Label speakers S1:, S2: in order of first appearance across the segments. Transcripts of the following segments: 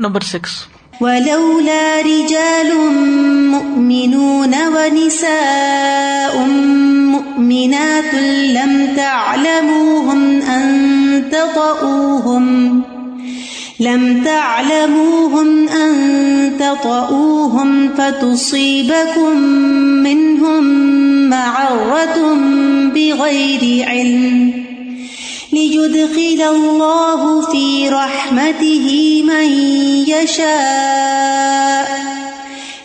S1: Number six
S2: ولولا رجال مؤمنون ونساء مؤمنات لم تعلموهم أن تطؤوهم لم تعلموهم أن تطؤوهم فتصيبكم منهم معرة بغير علم ليدخل الله في رحمته من يشاء.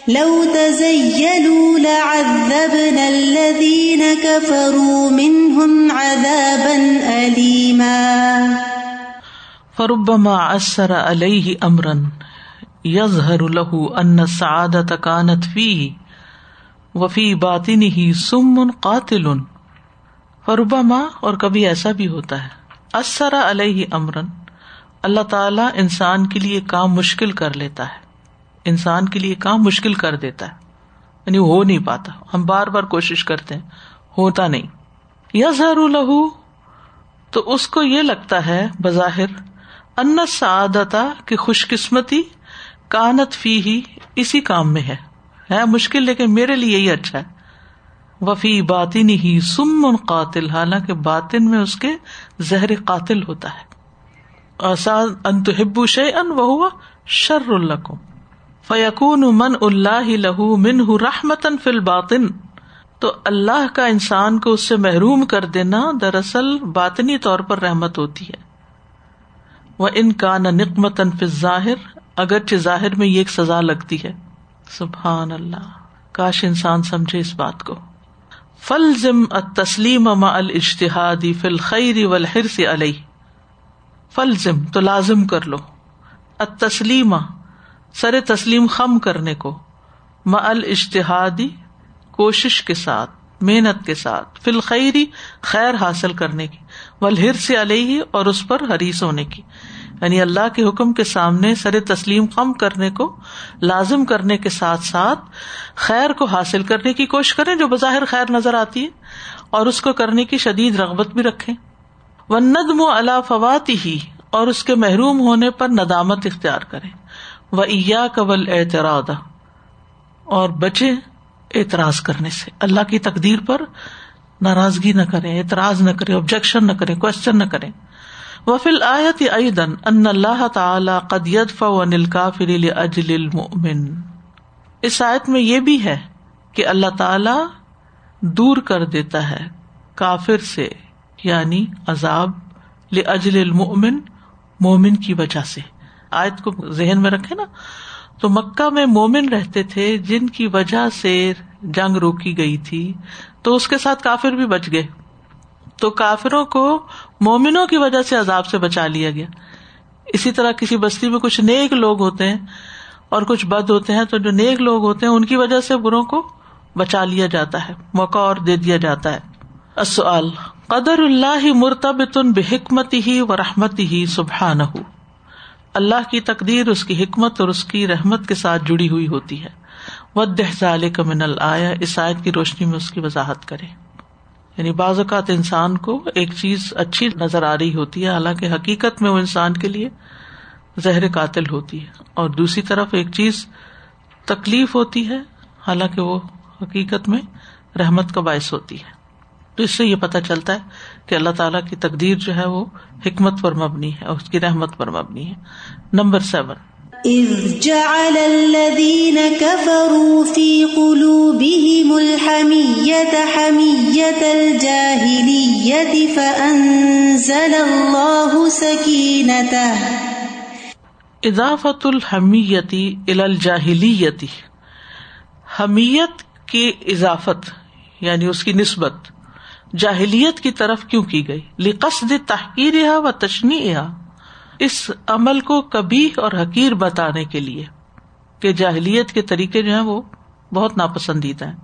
S2: لو تزيلوا لعذبنا الذين كفروا منهم عذابا أليما.
S1: فربما اثر علیہ امرن یظہر له ان السعادة كانت فيه، وفي باطنه سم قاتل. فربما، اور کبھی ایسا بھی ہوتا ہے۔ اثر علیہ امرن، اللہ تعالی انسان کے لیے کام مشکل کر لیتا ہے۔ انسان کے لیے کام مشکل کر دیتا ہے۔ یعنی ہو نہیں پاتا۔ ہم بار بار کوشش کرتے ہیں، ہوتا نہیں۔ یظہر له تو اس کو یہ لگتا ہے بظاہر، ان سعادتا کی خوش قسمتی کانت فی ہی اسی کام میں ہے۔ ہے مشکل، لیکن میرے لیے ہی اچھا ہے۔ وفی باطن ہی سم قاتل، حالانکہ باطن میں اس کے زہر قاتل ہوتا ہے۔ انتحبو شے ان وہ شر القم فیقون من اللہ لہو من رحمتن فل باطن تو اللہ کا انسان کو اس سے محروم کر دینا دراصل باطنی طور پر رحمت ہوتی ہے۔ وہ ان کا نہ نقمتن ظاہر اگرچہ ظاہر میں یہ ایک سزا لگتی ہے۔ سبحان اللہ۔ کاش انسان سمجھے اس بات کو۔ فل ضم تسلیم اما الشتہادی فل خیر والحرص علیہ۔ فل ضم تو لازم کر لو۔ تسلیم سر تسلیم خم کرنے کو۔ ما الشتہادی کوشش کے ساتھ، محنت کے ساتھ فل خیری خیر حاصل کرنے کی۔ ولہر سے علیہ اور اس پر حریث ہونے کی۔ یعنی اللہ کے حکم کے سامنے سر تسلیم کم کرنے کو، لازم کرنے کے ساتھ ساتھ خیر کو حاصل کرنے کی کوشش کریں جو بظاہر خیر نظر آتی ہے، اور اس کو کرنے کی شدید رغبت بھی رکھے و ندم و اللہ فواتی ہی اور اس کے محروم ہونے پر ندامت اختیار کرے و ایا قبل اعتراض اور بچے اعتراض کرنے سے۔ اللہ کی تقدیر پر ناراضگی نہ کرے اعتراض نہ کرے آبجیکشن نہ کرے کوشچن نہ کرے وفیل آیت ایدن ان اللہ تعالی قد يدفع عن الكافر لاجل المؤمن۔ اس آیت میں یہ بھی ہے کہ اللہ تعالی دور کر دیتا ہے کافر سے یعنی عذاب لاجل المؤمن، مومن کی وجہ سے۔ آیت کو ذہن میں رکھے نا۔ تو مکہ میں مومن رہتے تھے، جن کی وجہ سے جنگ روکی گئی تھی، تو اس کے ساتھ کافر بھی بچ گئے۔ تو کافروں کو مومنوں کی وجہ سے عذاب سے بچا لیا گیا۔ اسی طرح کسی بستی میں کچھ نیک لوگ ہوتے ہیں اور کچھ بد ہوتے ہیں، تو جو نیک لوگ ہوتے ہیں، ان کی وجہ سے بروں کو بچا لیا جاتا ہے، موقع اور دے دیا جاتا ہے۔ قدر اللہ مرتب تن بحکمت ہی و رحمت ہی سبحان اللہ کی تقدیر اس کی حکمت اور اس کی رحمت کے ساتھ جڑی ہوئی ہوتی ہے۔ ودال کا من آیا اس آیت کی روشنی میں اس کی وضاحت کرے یعنی بعض اوقات انسان کو ایک چیز اچھی نظر آ رہی ہوتی ہے، حالانکہ حقیقت میں وہ انسان کے لیے زہر قاتل ہوتی ہے۔ اور دوسری طرف ایک چیز تکلیف ہوتی ہے، حالانکہ وہ حقیقت میں رحمت کا باعث ہوتی ہے۔ تو اس سے یہ پتہ چلتا ہے کہ اللہ تعالیٰ کی تقدیر جو ہے وہ حکمت پر مبنی ہے، اور اس کی رحمت پر مبنی ہے۔ Number seven.
S2: إذ جعل الذين كفروا في قلوبهم الحمية حمية الجاهلية فأنزل الله سكينته.
S1: اضافت الحمیتی الجاہلیتی حمیت کی اضافت یعنی اس کی نسبت، جاہلیت کی طرف کیوں کی گئی؟ لقصد تحقیر و تشنی اس عمل کو کبھی اور حقیر بتانے کے لیے کہ جاہلیت کے طریقے جو ہیں وہ بہت ناپسندیدہ ہیں۔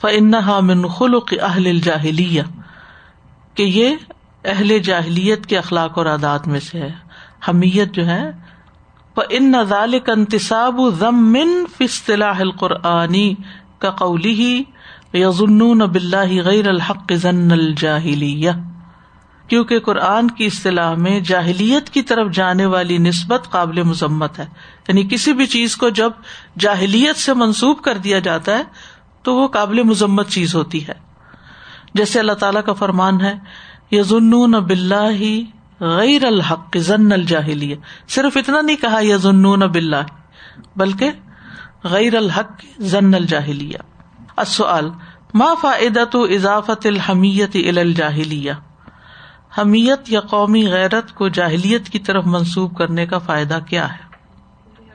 S1: فن من خلق اہل جاہلیہ کہ یہ اہل جاہلیت کے اخلاق اور عادات میں سے ہے۔ حمیت جو ہے۔ ان نظال کا انتصاب ضمن فصطلاح القرآنی کا قولی ہی یظن بلّہ غیر الحق ضن الجاہلیہ کیونکہ قرآن کی اصطلاح میں جاہلیت کی طرف جانے والی نسبت قابل مذمت ہے۔ یعنی کسی بھی چیز کو جب جاہلیت سے منسوب کر دیا جاتا ہے، تو وہ قابل مذمت چیز ہوتی ہے۔ جیسے اللہ تعالیٰ کا فرمان ہے یزن بلّہ غیر الحق ضن الجاہلیہ۔ صرف اتنا نہیں کہا یزن بلّہ بلکہ غیر الحق ضن الجاہلیہ۔ السؤال، ما فائدۃ اضافت الحمیت الجاہلیہ؟ حمیت یا قومی غیرت کو جاہلیت کی طرف منسوب کرنے کا فائدہ کیا ہے؟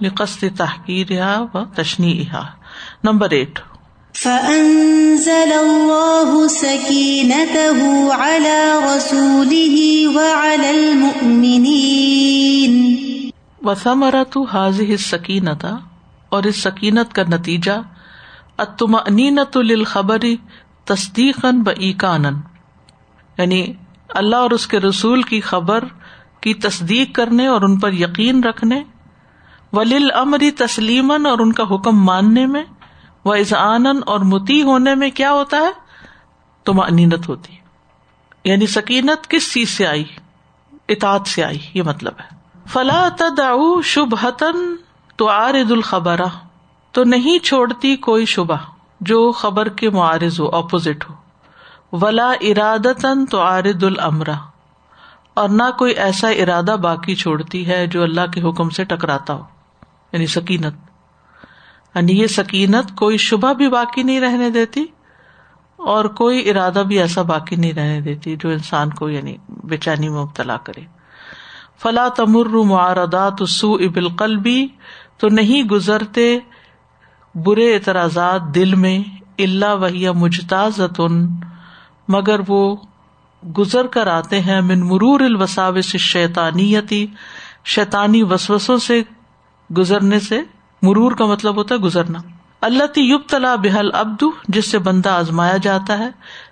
S1: لقصد تحقیر و تشنی نمبر ایٹ.
S2: فأنزل الله سكينته على رسوله وعلى المؤمنين.
S1: وثمرة هذه السكينة. اور اس سکینت کا نتیجہ اتمنینت للخبر تصدیقا و ایکانا یعنی اللہ اور اس کے رسول کی خبر کی تصدیق کرنے اور ان پر یقین رکھنے ولیل امری تسلیمن اور ان کا حکم ماننے میں وہ ازان اور متی ہونے میں کیا ہوتا ہے؟ تو معنت ہوتی یعنی سکینت کس چیز سے آئی؟ اطاعت سے آئی، یہ مطلب ہے۔ فلا تدا شبہتن تو آرد الخبر۔ تو نہیں چھوڑتی کوئی شبہ جو خبر کے معارض ہو اپوزٹ ہو۔ ولا ارادتن تو عارد المرا اور نہ کوئی ایسا ارادہ باقی چھوڑتی ہے جو اللہ کے حکم سے ٹکراتا ہو یعنی سکینت۔ یعنی یہ سکینت کوئی شبہ بھی باقی نہیں رہنے دیتی، اور کوئی ارادہ بھی ایسا باقی نہیں رہنے دیتی جو انسان کو یعنی بے چینی میں مبتلا کرے۔ فلا تمر معاردات سو ابل قلبی تو نہیں گزرتے برے اعتراضات دل میں اللہ وحیہ مجتاز مگر وہ گزر کر آتے ہیں من مرور الوساوس شیطانیتی شیطانی وسوسوں سے گزرنے سے۔ مرور کا مطلب ہوتا ہے گزرنا۔ اللہ تی تلا بحل ابدو جس سے بندہ آزمایا جاتا ہے۔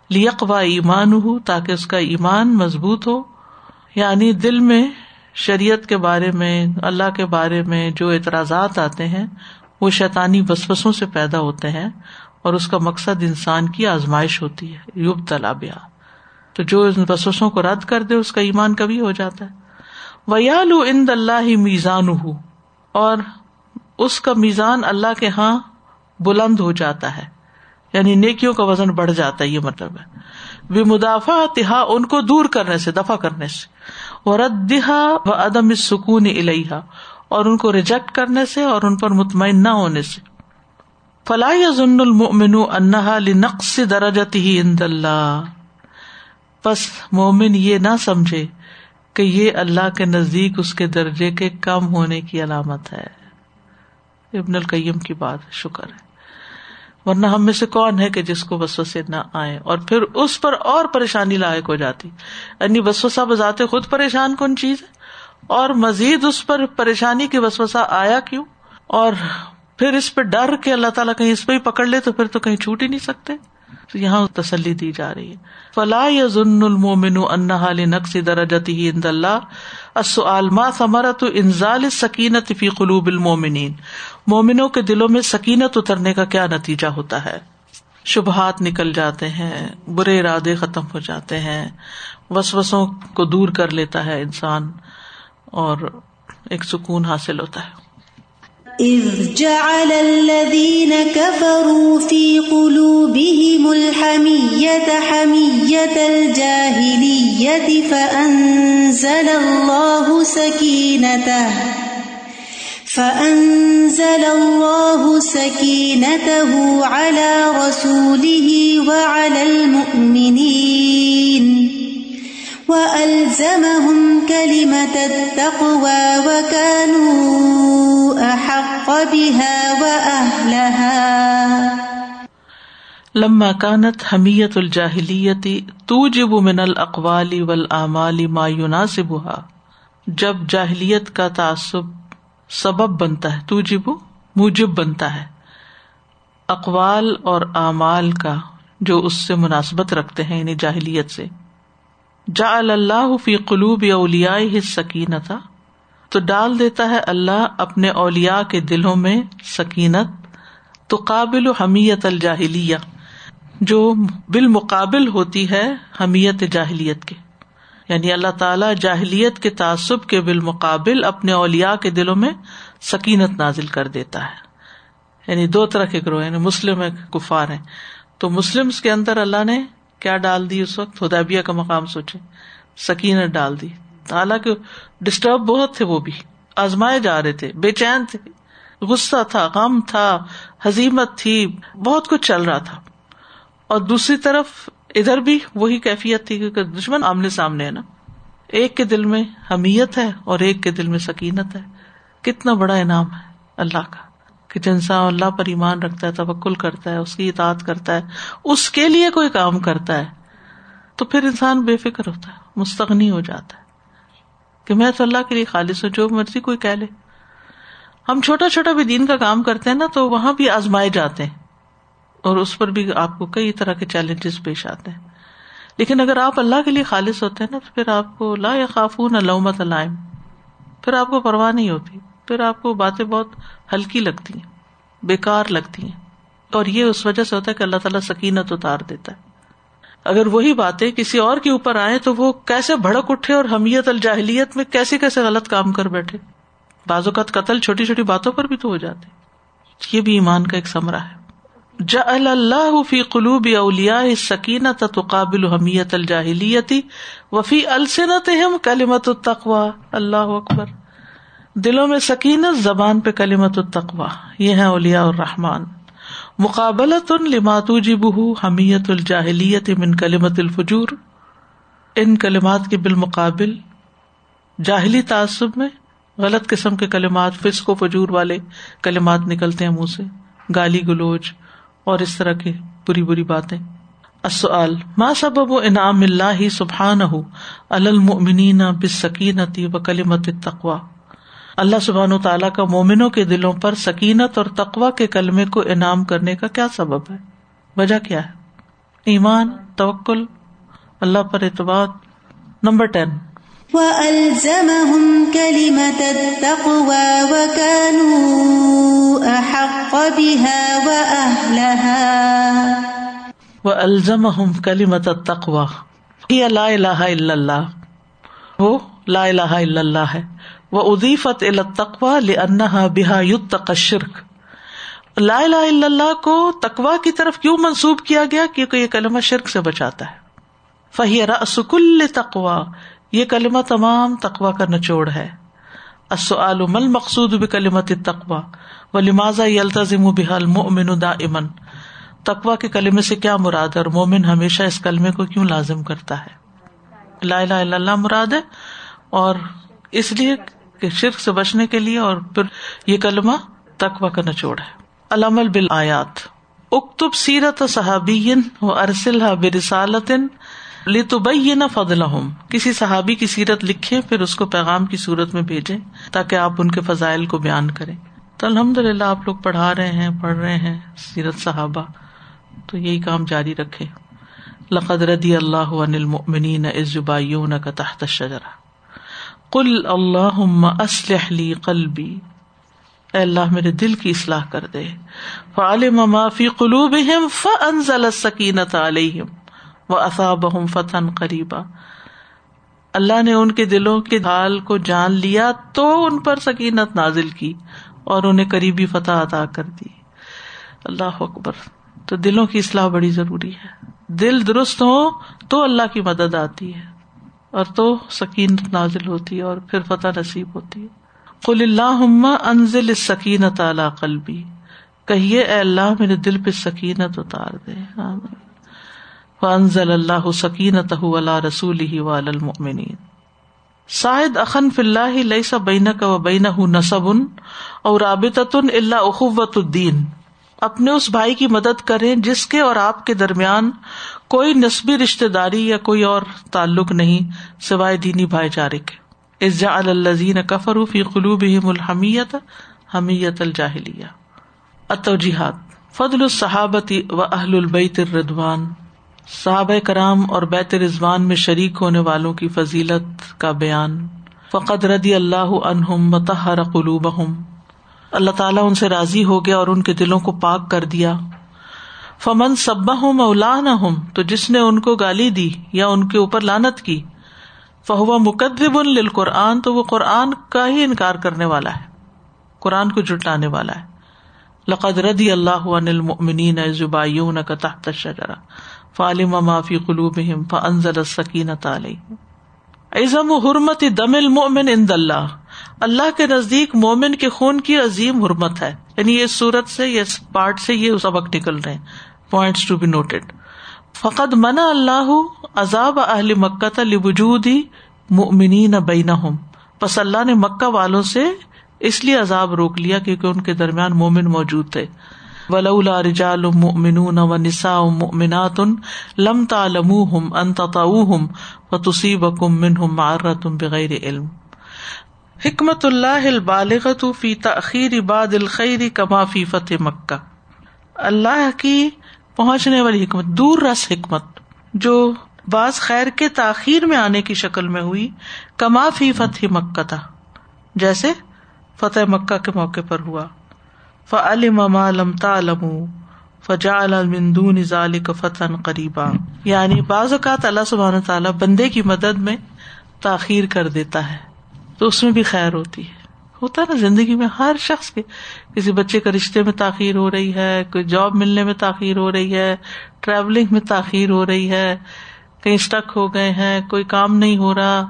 S1: لیقوا ایمان ہو تاکہ اس کا ایمان مضبوط ہو۔ یعنی دل میں، شریعت کے بارے میں، اللہ کے بارے میں جو اعتراضات آتے ہیں، وہ شیطانی وسوسوں سے پیدا ہوتے ہیں۔ اور اس کا مقصد انسان کی آزمائش ہوتی ہے یوب تلا بیا تو جو ان بسوسوں کو رد کر دے، اس کا ایمان کبھی ہو جاتا ہے۔ ویال اند اللہ میزان ہو اور اس کا میزان اللہ کے ہاں بلند ہو جاتا ہے۔ یعنی نیکیوں کا وزن بڑھ جاتا ہے، یہ مطلب ہے۔ وہ مدافع تہا ان کو دور کرنے سے دفاع کرنے سے۔ اور ردہا و عدم سکون الحا اور ان کو ریجیکٹ کرنے سے اور ان پر مطمئن نہ ہونے سے۔ فلاح ضن المن انہا لنقص درجت ہی اند اللہ۔ بس مومن یہ نہ سمجھے کہ یہ اللہ کے نزدیک اس کے درجے کے کم ہونے کی علامت ہے۔ ابن القیم کی بات شکر ہے۔ ورنہ ہم میں سے کون ہے کہ جس کو وسوسے نہ آئے اور پھر اس پر اور پریشانی لائق ہو جاتی۔ یعنی وسوسا بذات خود پریشان کون چیز ہے؟ اور مزید اس پر پریشانی کی وسوسا آیا کیوں؟ اور پھر اس پہ ڈر کے اللہ تعالیٰ کہیں اس پہ ہی پکڑ لے تو پھر تو کہیں چھوٹ ہی نہیں سکتے۔ تو یہاں تسلی دی جا رہی ہے۔ فلاح یا ضن المومن انہا نقص درجت ہی اند اللہ الما ثمرت انزال سکینت فی قلوب المومنین مومنوں کے دلوں میں سکینت اترنے کا کیا نتیجہ ہوتا ہے؟ شبہات نکل جاتے ہیں، برے ارادے ختم ہو جاتے ہیں، وسوسوں کو دور کر لیتا ہے انسان اور ایک سکون حاصل ہوتا ہے۔
S2: إذ جعل الذين كفروا في قلوبهم الحمية حمية الجاهلية فأنزل الله سكينته فأنزل الله سكينته على رسوله وعلى المؤمنين وألزمهم كلمة التقوى وكانوا
S1: لما کانت حمیت الجاہلیتی تو جب من القوالی ول ما يناسبها. جب جاہلیت کا تعصب سبب بنتا ہے تو جب موجب بنتا ہے. اقوال اور اعمال کا جو اس سے مناسبت رکھتے ہیں یعنی جاہلیت سے. جا اللہ فی قلوب اولیا سکینتا تو ڈال دیتا ہے اللہ اپنے اولیا کے دلوں میں سکینت، تو قابل حمیت الجاہلیہ، جو بالمقابل ہوتی ہے حمیت جاہلیت کے۔ یعنی اللہ تعالیٰ جاہلیت کے تعصب کے بالمقابل اپنے اولیا کے دلوں میں سکینت نازل کر دیتا ہے۔ یعنی دو طرح کے گروہ یعنی مسلم کفار ہیں۔ تو مسلم کے اندر اللہ نے کیا ڈال دی اس وقت؟ ہدابیہ کا مقام سوچے سکینت ڈال دی۔ حالانکہ ڈسٹرب بہت تھے وہ بھی، آزمائے جا رہے تھے، بے چین تھے۔ غصہ تھا، غم تھا، حزیمت تھی، بہت کچھ چل رہا تھا۔ اور دوسری طرف ادھر بھی وہی کیفیت تھی کیونکہ دشمن آمنے سامنے ہے نا۔ ایک کے دل میں حمیت ہے اور ایک کے دل میں سکینت ہے۔ کتنا بڑا انعام ہے اللہ کا۔ کہ جو انسان اللہ پر ایمان رکھتا ہے، توکل کرتا ہے، اس کی اطاعت کرتا ہے، اس کے لیے کوئی کام کرتا ہے۔ تو پھر انسان بے فکر ہوتا ہے، مستغنی ہو جاتا ہے۔ کہ میں تو اللہ کے لیے خالص ہوں، جو مرضی کوئی کہہ لے۔ ہم چھوٹا چھوٹا بھی دین کا کام کرتے ہیں نا، تو وہاں بھی آزمائے جاتے ہیں۔ اور اس پر بھی آپ کو کئی طرح کے چیلنجز پیش آتے ہیں۔ لیکن اگر آپ اللہ کے لیے خالص ہوتے ہیں نا، تو پھر آپ کو لا یا خافون علومت علائم پھر آپ کو پرواہ نہیں ہوتی۔ پھر آپ کو باتیں بہت ہلکی لگتی ہیں بےکار لگتی ہیں۔ اور یہ اس وجہ سے ہوتا ہے کہ اللہ تعالیٰ سکینت اتار دیتا ہے۔ اگر وہی باتیں کسی اور کے اوپر آئے تو وہ کیسے بھڑک اٹھے اور حمیت الجاہلیت میں کیسے کیسے غلط کام کر بیٹھے؟ بعض اوقات قتل چھوٹی چھوٹی باتوں پر بھی تو ہو جاتے یہ بھی ایمان کا ایک سمرہ ہے۔ جا اللہ فی قلوب اولیا سکینت تقابل حمیت الجاہلیتی وفی السنت کلیمت التقوا اللہ اکبر۔ دلوں میں سکینت زبان پہ کلیمت التقوا یہ ہے اولیا الرحمان مقابلت لماتو جی بہ حمیت الجاہلیت من کلیمت الفجور، ان کلمات کے بالمقابل جاہلی تعصب میں غلط قسم کے کلمات، فسق و فجور والے کلمات نکلتے ہیں منہ سے، گالی گلوچ اور اس طرح کی بری بری باتیں۔ السؤال، ما سبب انعام اللہ سبحان المؤمنین بالسکینت و کلمت التقوی؟ اللہ سبحان و تعالیٰ کا مومنوں کے دلوں پر سکینت اور تقوا کے کلمے کو انعام کرنے کا کیا سبب ہے؟ وجہ کیا ہے؟ ایمان توکل اللہ پر اعتبار نمبر ٹین
S2: وَأَلْزَمَهُمْ كَلِمَةَ التَّقْوَى وَكَانُوا أَحَقَّ بِهَا وَأَهْلَهَا۔
S1: وَأَلْزَمَهُمْ كَلِمَةَ التَّقْوَى۔ هي لا وہ لا الہ الا اللہ ہے۔ وہ ادیفت التقوا لأنها بها يتقى الشرك۔ لا الہ الا اللہ کو تقوا کی طرف کیوں منسوب کیا گیا؟ کیونکہ یہ کلمہ شرک سے بچاتا ہے۔ فہی رأس كل یہ کلمہ تمام تقوا کا نچوڑ ہے۔ مل مقصود کلمت تقوا و لمازا التظم بحال مومن دا امن تقوا کے کلمے سے کیا مراد ہے؟ اور مومن ہمیشہ اس کلمے کو کیوں لازم کرتا ہے؟ لا الہ الا اللہ مراد ہے۔ اور اس لیے کہ شرک سے بچنے کے لیے اور پھر یہ کلمہ تقوا کا نچوڑ ہے۔ علام بال آیات اکتب سیرت صحابی و ارسل برسالتن نہ فضل کسی صحابی کی سیرت لکھے، پھر اس کو پیغام کی صورت میں بھیجے تاکہ آپ ان کے فضائل کو بیان کریں۔ تو الحمد للہ آپ لوگ پڑھا رہے ہیں، پڑھ رہے ہیں سیرت صحابہ۔ تو یہی کام جاری رکھے لقد ردی اللہ المؤمنین نہ کا تحت الشجرہ۔ قل اللہ اسلح لی قلبی۔ اے اللہ میرے دل کی اصلاح کر دے۔ فعلم ما فی قلوبہم فانزل السکینۃ علیہم وہ اصاب فتح قریبا۔ اللہ نے ان کے دلوں کے حال کو جان لیا تو ان پر سکینت نازل کی اور انہیں قریبی فتح ادا کر دی۔ اللہ اکبر۔ تو دلوں کی اصلاح بڑی ضروری ہے۔ دل درست ہو تو اللہ کی مدد آتی ہے۔ اور تو سکینت نازل ہوتی ہے اور پھر فتح نصیب ہوتی ہے۔ قل اللہ انزل سکینت اعلی قلبی۔ کہیے، اے اللہ، میرے دل پہ سکینت اتار دے۔ آمین۔ اللہ سکینت اللہ رسول ہی والمؤمنین شاہد اخن فی اللہ لیسا بین کا و بین نصب اور رابطۃ اللہ اخوت الدین۔ اپنے اس بھائی کی مدد کریں جس کے اور آپ کے درمیان کوئی نسبی رشتے داری یا کوئی اور تعلق نہیں سوائے دینی بھائی چارے کے۔ ازا الزین کفر فی قلوب الحمیت حمیت الجاہلیہ۔ اتوجیحات فضل الصحابتی و اہل البیت الردوان۔ صحاب کرام اور بیت رضوان میں شریک ہونے والوں کی فضیلت کا بیان۔ فقط ردی اللہ عنہم متحر قلوب اللہ تعالیٰ ان سے راضی ہو گیا اور ان کے دلوں کو پاک کر دیا۔ فمن سب ہوں مولا ہوں تو جس نے ان کو گالی دی یا ان کے اوپر لانت کی، فہو مقدب قرآن تو وہ قرآن کا ہی انکار کرنے والا ہے، قرآن کو جٹلانے والا ہے۔ لقد ردی اللہ المؤمنین زبایون کا تحت الشجرہ، فعلم ما فی قلوبہم فانزل السکینۃ علیہم۔ عظم حرمت دم المؤمن عند اللہ اللہ کے نزدیک مومن کے خون کی عظیم حرمت ہے۔ یعنی یہ صورت سے، یہ پارٹ سے یہ سبق نکل رہے ہیں۔ پوائنٹس ٹو بی نوٹڈ فقط منا اللہ عذاب اہل مکہ لوجودی مؤمنین بینہم پس اللہ نے مکہ والوں سے اس لیے عذاب روک لیا کیونکہ ان کے درمیان مومن موجود تھے۔ ولولا رجال مؤمنون و نساء مؤمنات لم تعلموهم ان تطؤوهم وتصيبكم منهم معرة بغیر علم۔ حکمت اللہ البالغت فی تاخیر بعد الخیر کما فی فتح مکہ اللہ کی پہنچنے والی حکمت، دور رس حکمت، جو بعض خیر کے تاخیر میں آنے کی شکل میں ہوئی، کما فی فتح مکہ تھا، جیسے فتح مکہ کے موقع پر ہوا۔ فعلم ما لم تعلموا فجعل من دون ذلك فتحا قریبا۔ یعنی بعض اوقات اللہ سبحانہ تعالیٰ بندے کی مدد میں تاخیر کر دیتا ہے، تو اس میں بھی خیر ہوتی ہے۔ ہوتا ہے نا زندگی میں ہر شخص کے کسی بچے کا رشتے میں تاخیر ہو رہی ہے، کوئی جاب ملنے میں تاخیر ہو رہی ہے ٹریولنگ میں تاخیر ہو رہی ہے، کہیں اسٹک ہو گئے ہیں، کوئی کام نہیں ہو رہا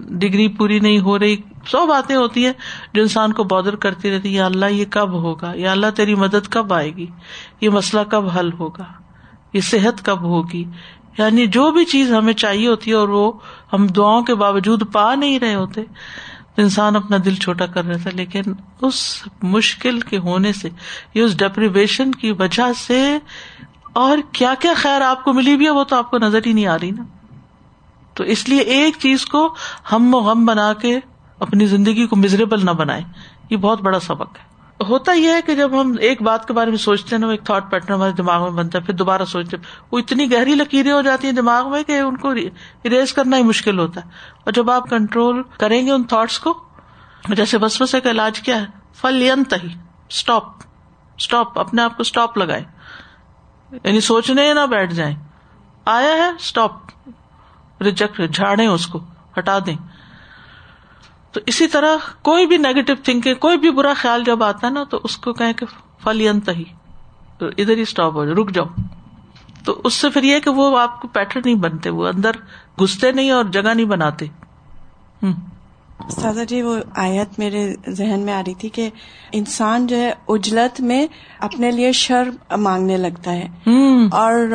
S1: ڈگری پوری نہیں ہو رہی، سو باتیں ہوتی ہیں جو انسان کو بادر کرتی رہتی یا اللہ یہ کب ہوگا؟ یا اللہ تیری مدد کب آئے گی؟ یہ مسئلہ کب حل ہوگا؟ یہ صحت کب ہوگی؟ یعنی جو بھی چیز ہمیں چاہیے ہوتی ہے اور وہ ہم دعاؤں کے باوجود پا نہیں رہے ہوتے انسان اپنا دل چھوٹا کر رہا تھا لیکن اس مشکل کے ہونے سے اس ڈپریویشن کی وجہ سے اور کیا کیا خیر آپ کو ملی بھی ہے، وہ تو آپ کو نظر ہی نہیں آ رہی نا۔ تو اس لیے ایک چیز کو ہم و غم بنا کے اپنی زندگی کو مزریبل نہ بنائے یہ بہت بڑا سبق ہے۔ ہوتا یہ ہے کہ جب ہم ایک بات کے بارے میں سوچتے ہیں نا ایک تھاٹ پیٹرن ہمارے دماغ میں بنتا ہے، پھر دوبارہ سوچتے وہ اتنی گہری لکیریں ہو جاتی ہیں دماغ میں کہ ان کو اریز کرنا ہی مشکل ہوتا ہے۔ اور جب آپ کنٹرول کریں گے ان تھاٹس کو، جیسے بس بسے کا علاج کیا ہے؟ فل ینت ہی اسٹاپ اسٹاپ اپنے آپ کو اسٹاپ لگائے یعنی سوچنے نہ بیٹھ جائیں۔ آیا ہے اسٹاپ ریجیکٹ جھاڑے اس کو، ہٹا دیں۔ تو اسی طرح کوئی بھی نیگیٹو تھنکنگ کوئی بھی برا خیال جب آتا ہے نا تو اس کو کہیں کہ فلینت ہی ادھر ہی اسٹاپ ہو جائے رک جاؤ۔ تو اس سے پھر یہ کہ وہ آپ کو پیٹرن نہیں بنتے، وہ اندر گھستے نہیں اور جگہ نہیں بناتے۔
S3: ہوں سادہ جی وہ آیت میرے ذہن میں آ رہی تھی کہ انسان جو ہے اجلت میں اپنے لیے شر مانگنے لگتا ہے۔ اور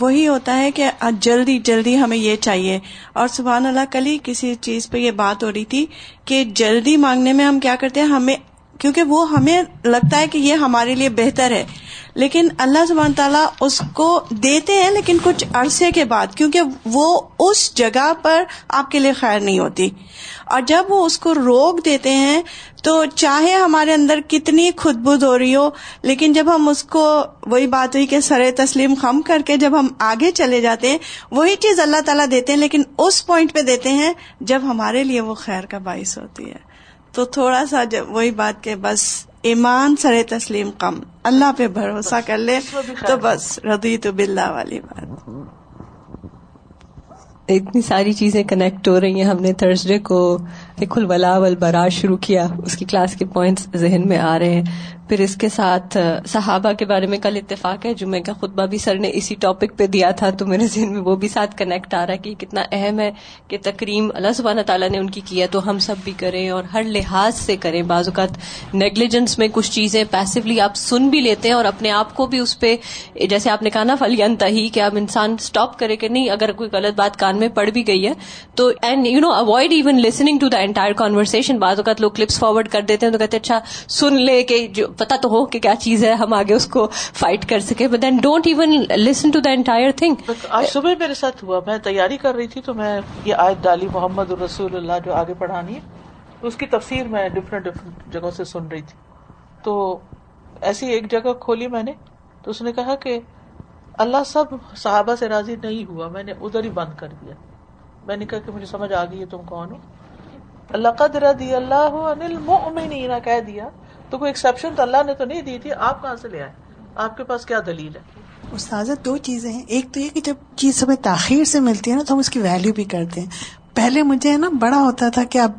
S3: وہی ہوتا ہے کہ جلدی جلدی ہمیں یہ چاہیے۔ اور سبحان اللہ کل ہی کسی چیز پہ یہ بات ہو رہی تھی کہ جلدی مانگنے میں ہم کیا کرتے ہیں؟ ہمیں کیونکہ وہ ہمیں لگتا ہے کہ یہ ہمارے لیے بہتر ہے۔ لیکن اللہ سبحان تعالیٰ اس کو دیتے ہیں لیکن کچھ عرصے کے بعد، کیونکہ وہ اس جگہ پر آپ کے لیے خیر نہیں ہوتی۔ اور جب وہ اس کو روک دیتے ہیں، تو چاہے ہمارے اندر کتنی خود بد ہو رہی ہو، لیکن جب ہم اس کو، وہی بات ہوئی کہ سر تسلیم خم کر کے جب ہم آگے چلے جاتے ہیں، وہی چیز اللہ تعالیٰ دیتے ہیں، لیکن اس پوائنٹ پہ دیتے ہیں جب ہمارے لیے وہ خیر کا باعث ہوتی ہے۔ تو تھوڑا سا جب وہی بات کہ بس ایمان سر تسلیم کم اللہ پہ بھروسہ کر لے تو بس ردی تو بلا والی بات۔
S4: اتنی ساری چیزیں کنیکٹ ہو رہی ہیں۔ ہم نے تھرسڈے کو ایک الولا والبراج شروع کیا۔ اس کی کلاس کے پوائنٹس ذہن میں آ رہے ہیں۔ پھر اس کے ساتھ صحابہ کے بارے میں کل اتفاق ہے۔ جمعہ کا خطبہ بھی سر نے اسی ٹاپک پہ دیا تھا، تو میرے ذہن میں وہ بھی ساتھ کنیکٹ آ رہا ہے کہ کتنا اہم ہے کہ تکریم اللہ سبحانہ تعالیٰ نے ان کی کیا تو ہم سب بھی کریں اور ہر لحاظ سے کریں۔ بعض اوقات نیگلیجنس میں کچھ چیزیں پیسولی آپ سن بھی لیتے ہیں اور اپنے آپ کو بھی اس پہ، جیسے آپ نے کہا نا فلیان تہی کہ آپ انسان اسٹاپ کرے کہ نہیں، اگر کوئی غلط بات کان میں پڑ بھی گئی ہے۔ تو and you know avoid even listening to the entire conversation بعض اوقات لوگ کلپس فارورڈ کر دیتے ہیں تو کہتے اچھا سن لے کہ جو پتا تو ہو کہ کیا چیز ہے، ہم آگے اس کو فائٹ کر سکے but then don't even listen to the entire thing
S1: آج صبح میرے ساتھ ہوا۔ میں تیاری کر رہی تھی تو میں یہ آیت ڈالی، محمد رسول اللہ جو آگے پڑھانی ہے، اس کی تفسیر میں ڈفرینٹ ڈفرینٹ جگہوں سے سن رہی تھی۔ تو ایسی ایک جگہ کھولی میں نے، تو اس نے کہا کہ اللہ سب صحابہ سے راضی نہیں ہوا، میں نے ادھر ہی بند کر دیا۔ میں نے کہا کہ مجھے سمجھ آ گئی ہے تم کون ہو۔ اللہ قد رضی اللہ المؤمنین، کہہ دیا۔ تو کوئی ایکسپشن تو اللہ نے تو نہیں دی تھی، آپ کہاں سے لے آئے؟ آپ کے پاس کیا دلیل ہے؟
S5: استاذ دو چیزیں ہیں۔ ایک تو یہ کہ جب چیز ہمیں تاخیر سے ملتی ہے نا، تو ہم اس کی ویلو بھی کرتے ہیں۔ پہلے مجھے نا، بڑا ہوتا تھا کہ اب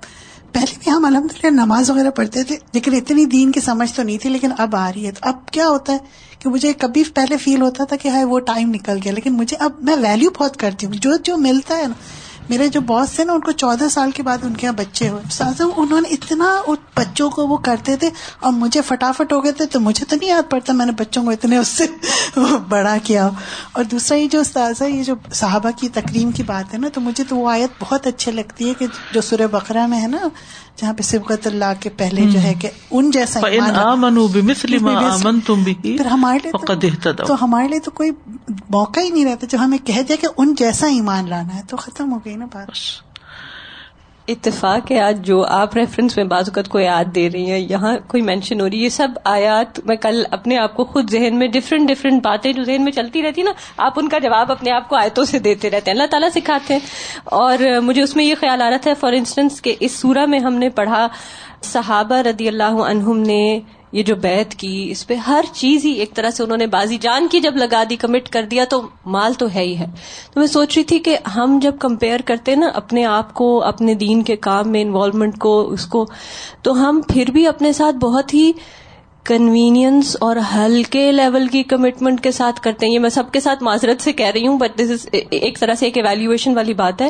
S5: پہلے بھی ہم الحمد للہ نماز وغیرہ پڑھتے تھے، لیکن اتنی دین کی سمجھ تو نہیں تھی، لیکن اب آ رہی ہے۔ تو اب کیا ہوتا ہے کہ مجھے کبھی پہلے فیل ہوتا تھا کہ ہائے وہ ٹائم نکل گیا، لیکن مجھے اب میں ویلو بہت کرتی ہوں۔ جو جو ملتا ہے نا میرے جو باس تھے نا، ان کو چودہ سال کے بعد ان کے یہاں بچے ہوئے۔ انہوں نے اتنا بچوں کو وہ کرتے تھے، اور مجھے فٹافٹ ہو گئے تھے تو مجھے تو نہیں یاد پڑتا میں نے بچوں کو اتنے اس سے بڑا کیا۔ اور دوسرا یہ جو استاذہ، یہ جو صحابہ کی تقریم کی بات ہے نا، تو مجھے تو وہ آیت بہت اچھی لگتی ہے کہ جو سورہ بقرہ میں ہے نا جہاں پہ سبقت اللہ کے پہلے جو ہے کہ ان جیسا پھر ہمارے لیے تو ہمارے لیے تو کوئی موقع ہی نہیں رہتا جو ہمیں کہہ دیا کہ ان جیسا ایمان لانا ہے تو ختم ہو گئی نا بات۔
S4: اتفاق ہے آج جو آپ ریفرنس میں بعض اوقات کو آیات دے رہی ہیں، یہاں کوئی مینشن ہو رہی ہے، یہ سب آیات میں کل اپنے آپ کو خود ذہن میں ڈفرینٹ ڈفرینٹ باتیں جو ذہن میں چلتی رہتی نا، آپ ان کا جواب اپنے آپ کو آیتوں سے دیتے رہتے ہیں۔ اللہ تعالیٰ سکھاتے ہیں۔ اور مجھے اس میں یہ خیال آ رہا تھا فار انسٹنس کہ اس سورہ میں ہم نے پڑھا، صحابہ رضی اللہ عنہم نے یہ جو بیت کی، اس پہ ہر چیز ہی ایک طرح سے انہوں نے بازی جان کی جب لگا دی کمٹ کر دیا تو مال تو ہے ہی ہے۔ تو میں سوچ رہی تھی کہ ہم جب کمپیئر کرتے نا اپنے آپ کو، اپنے دین کے کام میں انوالومنٹ کو، اس کو، تو ہم پھر بھی اپنے ساتھ بہت ہی کنوینئنس اور ہلکے لیول کی کمٹمنٹ کے ساتھ کرتے ہیں۔ یہ میں سب کے ساتھ معذرت سے کہہ رہی ہوں بٹ دس از ایک طرح سے ایک ایویلویشن والی بات ہے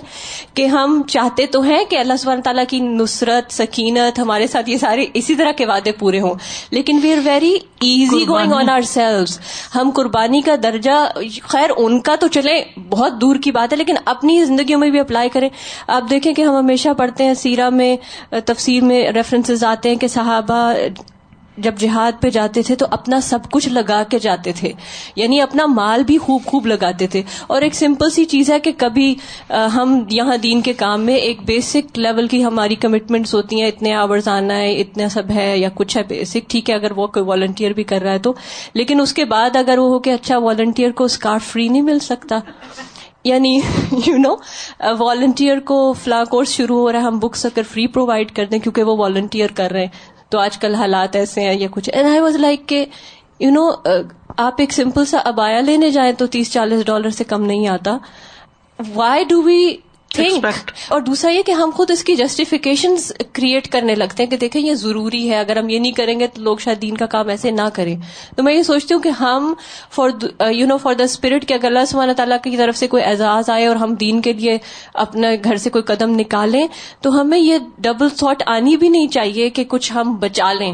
S4: کہ ہم چاہتے تو ہیں کہ اللہ سبحانہ تعالیٰ کی نصرت سکینت ہمارے ساتھ یہ سارے اسی طرح کے وعدے پورے ہوں۔ لیکن we are very easy going on ourselves ہم قربانی کا درجہ خیر ان کا تو چلے بہت دور کی بات ہے لیکن اپنی زندگیوں میں بھی اپلائی کریں۔ آپ دیکھیں کہ ہم ہمیشہ پڑھتے ہیں سیرا میں تفسیر میں ریفرنسز آتے ہیں کہ صحابہ جب جہاد پہ جاتے تھے تو اپنا سب کچھ لگا کے جاتے تھے۔ یعنی اپنا مال بھی خوب خوب لگاتے تھے۔ اور ایک سمپل سی چیز ہے کہ کبھی ہم یہاں دین کے کام میں ایک بیسک لیول کی ہماری کمٹمنٹس ہوتی ہیں، اتنے آورز آنا ہے، اتنا سب ہے یا کچھ ہے بیسک ٹھیک ہے، اگر وہ کوئی والنٹیئر بھی کر رہا ہے تو۔ لیکن اس کے بعد اگر وہ ہو کہ اچھا والنٹیئر کو اسکارٹ فری نہیں مل سکتا۔ یعنی یو نو والنٹیئر کو فلا کورس شروع ہو رہا ہے، ہم بکس اگر فری پرووائڈ کر دیں کیونکہ وہ والنٹیئر کر رہے ہیں۔ تو آج کل حالات ایسے ہیں یا کچھ۔ اینڈ آئی واز لائک کہ یو نو آپ ایک سمپل سا ابایا لینے جائیں تو تیس چالیس ڈالر سے کم نہیں آتا۔ وائی ڈو وی تھنک اور دوسرا یہ کہ ہم خود اس کی جسٹیفیکیشن کریٹ کرنے لگتے ہیں کہ دیکھیں یہ ضروری ہے اگر ہم یہ نہیں کریں گے تو لوگ شاید دین کا کام ایسے نہ کریں۔ تو میں یہ سوچتی ہوں کہ ہم for you know for the spirit کہ اگر اللہ سبحانہ تعالیٰ کی طرف سے کوئی اعزاز آئے اور ہم دین کے لیے اپنے گھر سے کوئی قدم نکالیں تو ہمیں یہ ڈبل تھاٹ آنی بھی نہیں چاہیے کہ کچھ ہم بچا لیں۔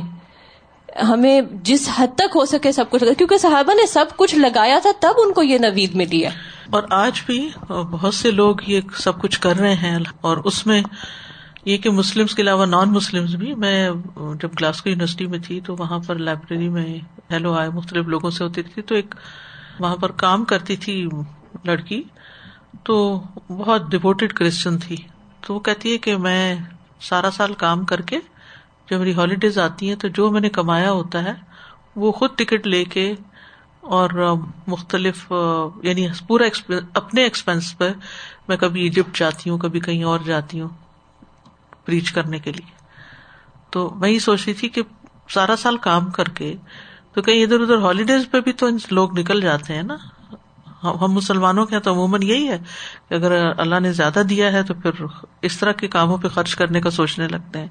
S4: ہمیں جس حد تک ہو سکے سب کچھ کیونکہ صحابہ نے سب کچھ لگایا تھا تب ان کو یہ نوید ملی ہے۔
S1: اور آج بھی بہت سے لوگ یہ سب کچھ کر رہے ہیں اور اس میں یہ کہ مسلم کے علاوہ نان مسلم بھی، میں جب گلاسکو یونیورسٹی میں تھی تو وہاں پر لائبریری میں ہیلو آئے مختلف لوگوں سے ہوتی تھی تو ایک وہاں پر کام کرتی تھی لڑکی تو بہت ڈپوٹیڈ کرسچن تھی۔ تو وہ کہتی ہے کہ میں سارا سال کام کر کے جب میری ہالیڈیز آتی ہیں تو جو میں نے کمایا ہوتا ہے وہ خود ٹکٹ لے کے اور مختلف یعنی پورا اپنے ایکسپینس پہ میں کبھی ایجپٹ جاتی ہوں، کبھی کہیں اور جاتی ہوں پریچ کرنے کے لیے۔ تو میں یہ سوچ رہی تھی کہ سارا سال کام کر کے تو کہیں ادھر ادھر ہالیڈیز پہ بھی تو لوگ نکل جاتے ہیں نا۔ ہم مسلمانوں کے تو عموماً یہی ہے کہ اگر اللہ نے زیادہ دیا ہے تو پھر اس طرح کے کاموں پہ خرچ کرنے کا سوچنے لگتے ہیں۔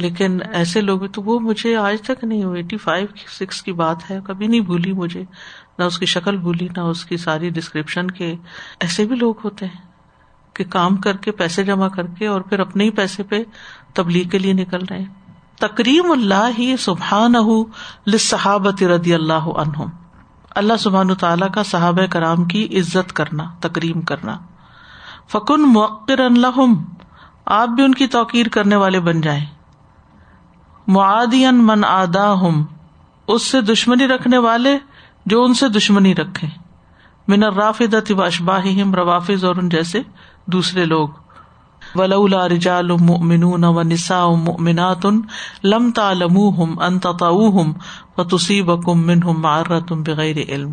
S1: لیکن ایسے لوگ تو وہ مجھے آج تک نہیں ایٹی فائیو سکس کی بات ہے، کبھی نہیں بھولی مجھے۔ نہ اس کی شکل بھولی، نہ اس کی ساری ڈسکرپشن کے۔ ایسے بھی لوگ ہوتے ہیں کہ کام کر کے، پیسے جمع کر کے اور پھر اپنے ہی پیسے پہ تبلیغ کے لیے نکل رہے تکریم اللہ ہی سبحان صحابت ردی اللہ عنہ اللہ سبحان تعالیٰ کا صحاب کرام کی عزت کرنا، تکریم کرنا۔ فکن موقر الحم آپ بھی ان کی توقیر کرنے والے بن جائیں۔ معادین من آدا ہم اس سے دشمنی رکھنے والے جو ان سے دشمنی رکھے۔ من رافد اشباہ روافظ اور ان جیسے دوسرے لوگ۔ ولولا رجال مؤمنون و مؤمنات لم تعلموهم ان تطعوهم وتصيبكم منهم معرة بغیر علم۔